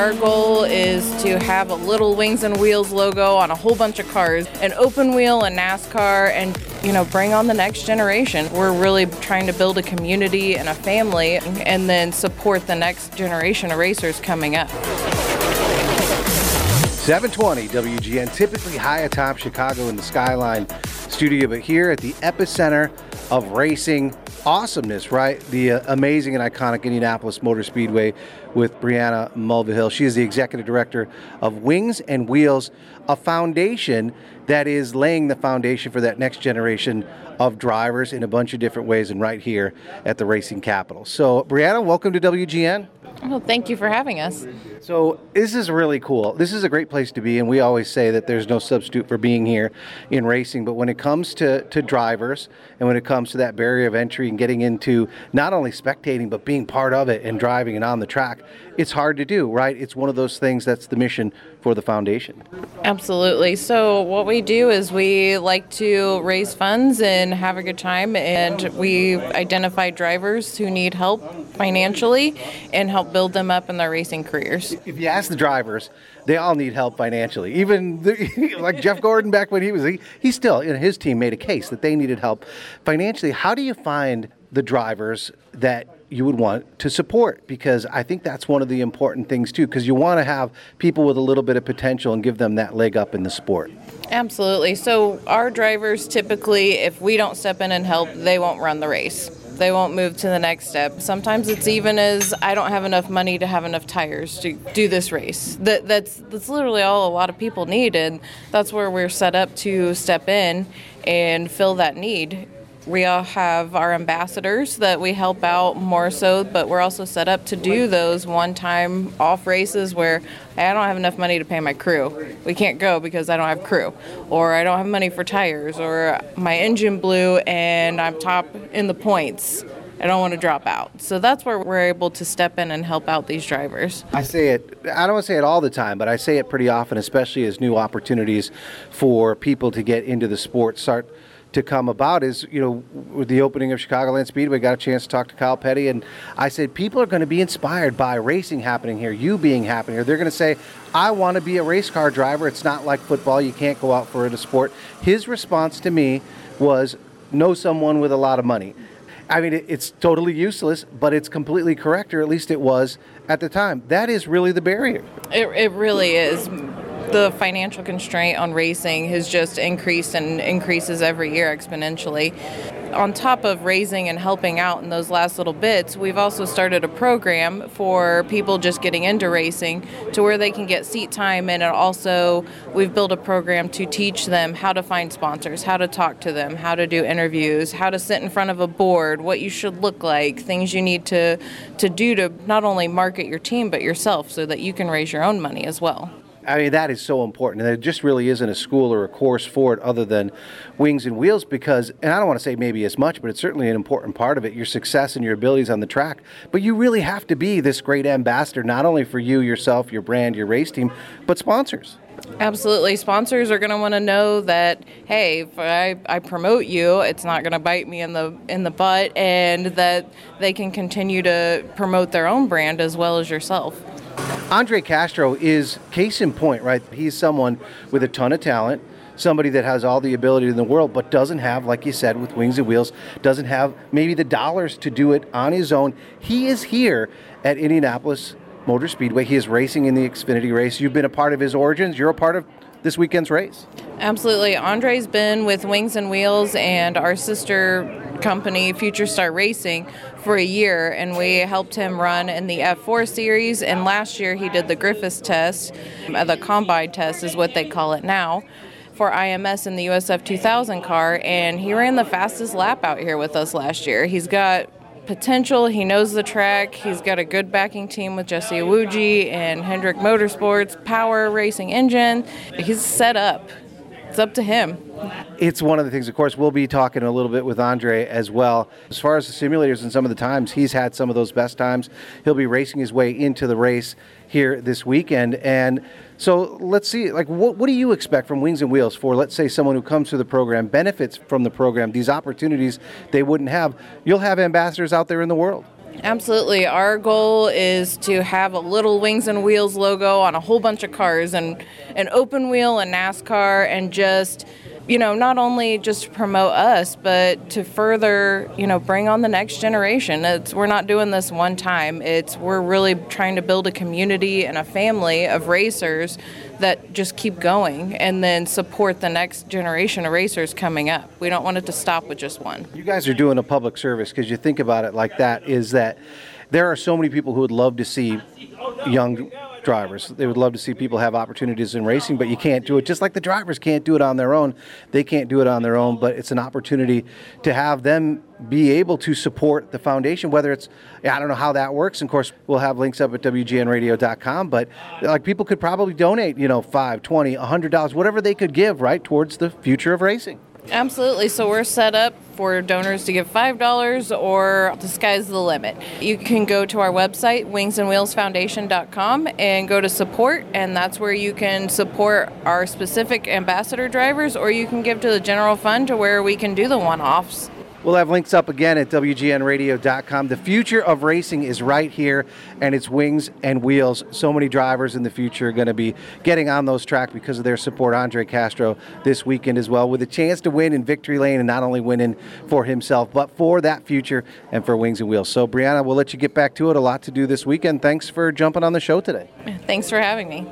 Our goal is to have a little Wings and Wheels logo on a whole bunch of cars, an open wheel, a NASCAR, and you know, bring on the next generation. We're really trying to build a community and a family and then support the next generation of racers coming up. 720 WGN, typically high atop Chicago in the Skyline studio, but here at the epicenter of racing awesomeness, right? The uh, amazing and iconic Indianapolis Motor Speedway with Briana Mulvihill. She is the executive director of Wings and Wheels, a foundation that is laying the foundation for that next generation of drivers in a bunch of different ways, and right here at the racing capital. So, Briana, welcome to WGN. Well, thank you for having us. So this is really cool. This is a great place to be, and we always say that there's no substitute for being here in racing. But when it comes to, to drivers, and when it comes to that barrier of entry and getting into not only spectating but being part of it and driving and on the track, it's hard to do, right? It's one of those things that's the mission for the foundation. Absolutely. So what we do is we like to raise funds and have a good time, and we identify drivers who need help financially and help build them up in their racing careers. If you ask the drivers, they all need help financially. Even the, like Jeff Gordon back when he was, he, he still, you know, his team made a case that they needed help financially. How do you find the drivers that you would want to support because I think that's one of the important things too because you want to have people with a little bit of potential and give them that leg up in the sport. Absolutely. So our drivers typically if we don't step in and help, they won't run the race they won't move to the next step. Sometimes it's even as I don't have enough money to have enough tires to do this race. That that's that's literally all a lot of people need, and that's where we're set up to step in and fill that need we all have our ambassadors that we help out more so, but we're also set up to do those one time off races where I don't have enough money to pay my crew. We can't go because I don't have crew, or I don't have money for tires, or my engine blew and I'm top in the points. I don't want to drop out. So that's where we're able to step in and help out these drivers. I say it, I don't want to say it all the time, but I say it pretty often, especially as new opportunities for people to get into the sport start to come about is, you know, with the opening of Chicagoland Speedway, got a chance to talk to Kyle Petty, and I said, people are going to be inspired by racing happening here, you being happening here. They're going to say, I want to be a race car driver. It's not like football, you can't go out for it a sport. His response to me was, know someone with a lot of money. I mean, it's totally useless, but it's completely correct, or at least it was at the time. That is really the barrier. It, it really is the financial constraint on racing has just increased and increases every year exponentially. On top of raising and helping out in those last little bits, we've also started a program for people just getting into racing to where they can get seat time and also we've built a program to teach them how to find sponsors, how to talk to them, how to do interviews, how to sit in front of a board, what you should look like, things you need to to do to not only market your team but yourself so that you can raise your own money as well. I mean, that is so important. And there just really isn't a school or a course for it other than Wings and Wheels because, and I don't want to say maybe as much, but it's certainly an important part of it your success and your abilities on the track. But you really have to be this great ambassador, not only for you, yourself, your brand, your race team, but sponsors. Absolutely. Sponsors are going to want to know that, hey, if I, I promote you, it's not going to bite me in the in the butt, and that they can continue to promote their own brand as well as yourself. Andre Castro is case in point, right? He's someone with a ton of talent, somebody that has all the ability in the world, but doesn't have, like you said, with wings and wheels, doesn't have maybe the dollars to do it on his own. He is here at Indianapolis Motor Speedway. He is racing in the Xfinity race. You've been a part of his origins. You're a part of this weekend's race. Absolutely. Andre's been with Wings and Wheels and our sister company, Future Star Racing, for a year, and we helped him run in the F4 series. And last year he did the Griffis test, uh, the combine test is what they call it now for IMS in the USF 2000 car, and he ran the fastest lap out here with us last year. He's got potential. He knows the track. He's got a good backing team with Jesse Iwuji and Hendrick Motorsports, Power Racing Engine. He's set up. It's up to him. It's one of the things, of course, we'll be talking a little bit with Andre as well. As far as the simulators and some of the times, he's had some of those best times. He'll be racing his way into the race here this weekend. And so let's see, like, what, what do you expect from Wings and Wheels for, let's say, someone who comes to the program, benefits from the program, these opportunities they wouldn't have? You'll have ambassadors out there in the world. Absolutely. Our goal is to have a little Wings and Wheels logo on a whole bunch of cars and an open wheel and NASCAR and just you know, not only just to promote us, but to further, you know, bring on the next generation. It's, we're not doing this one time. It's we're really trying to build a community and a family of racers that just keep going and then support the next generation of racers coming up. We don't want it to stop with just one. You guys are doing a public service because you think about it like that is that there are so many people who would love to see young drivers. They would love to see people have opportunities in racing, but you can't do it. Just like the drivers can't do it on their own, they can't do it on their own. But it's an opportunity to have them be able to support the foundation. Whether it's I don't know how that works. Of course, we'll have links up at wgnradio.com. But like people could probably donate, you know, five, twenty, a hundred dollars, whatever they could give, right, towards the future of racing. Absolutely. So we're set up for donors to give $5 or the sky's the limit. You can go to our website, wingsandwheelsfoundation.com, and go to support, and that's where you can support our specific ambassador drivers, or you can give to the general fund to where we can do the one offs. We'll have links up again at WGNradio.com. The future of racing is right here, and it's wings and wheels. So many drivers in the future are going to be getting on those tracks because of their support. Andre Castro this weekend as well, with a chance to win in victory lane and not only winning for himself, but for that future and for wings and wheels. So, Briana, we'll let you get back to it. A lot to do this weekend. Thanks for jumping on the show today. Thanks for having me.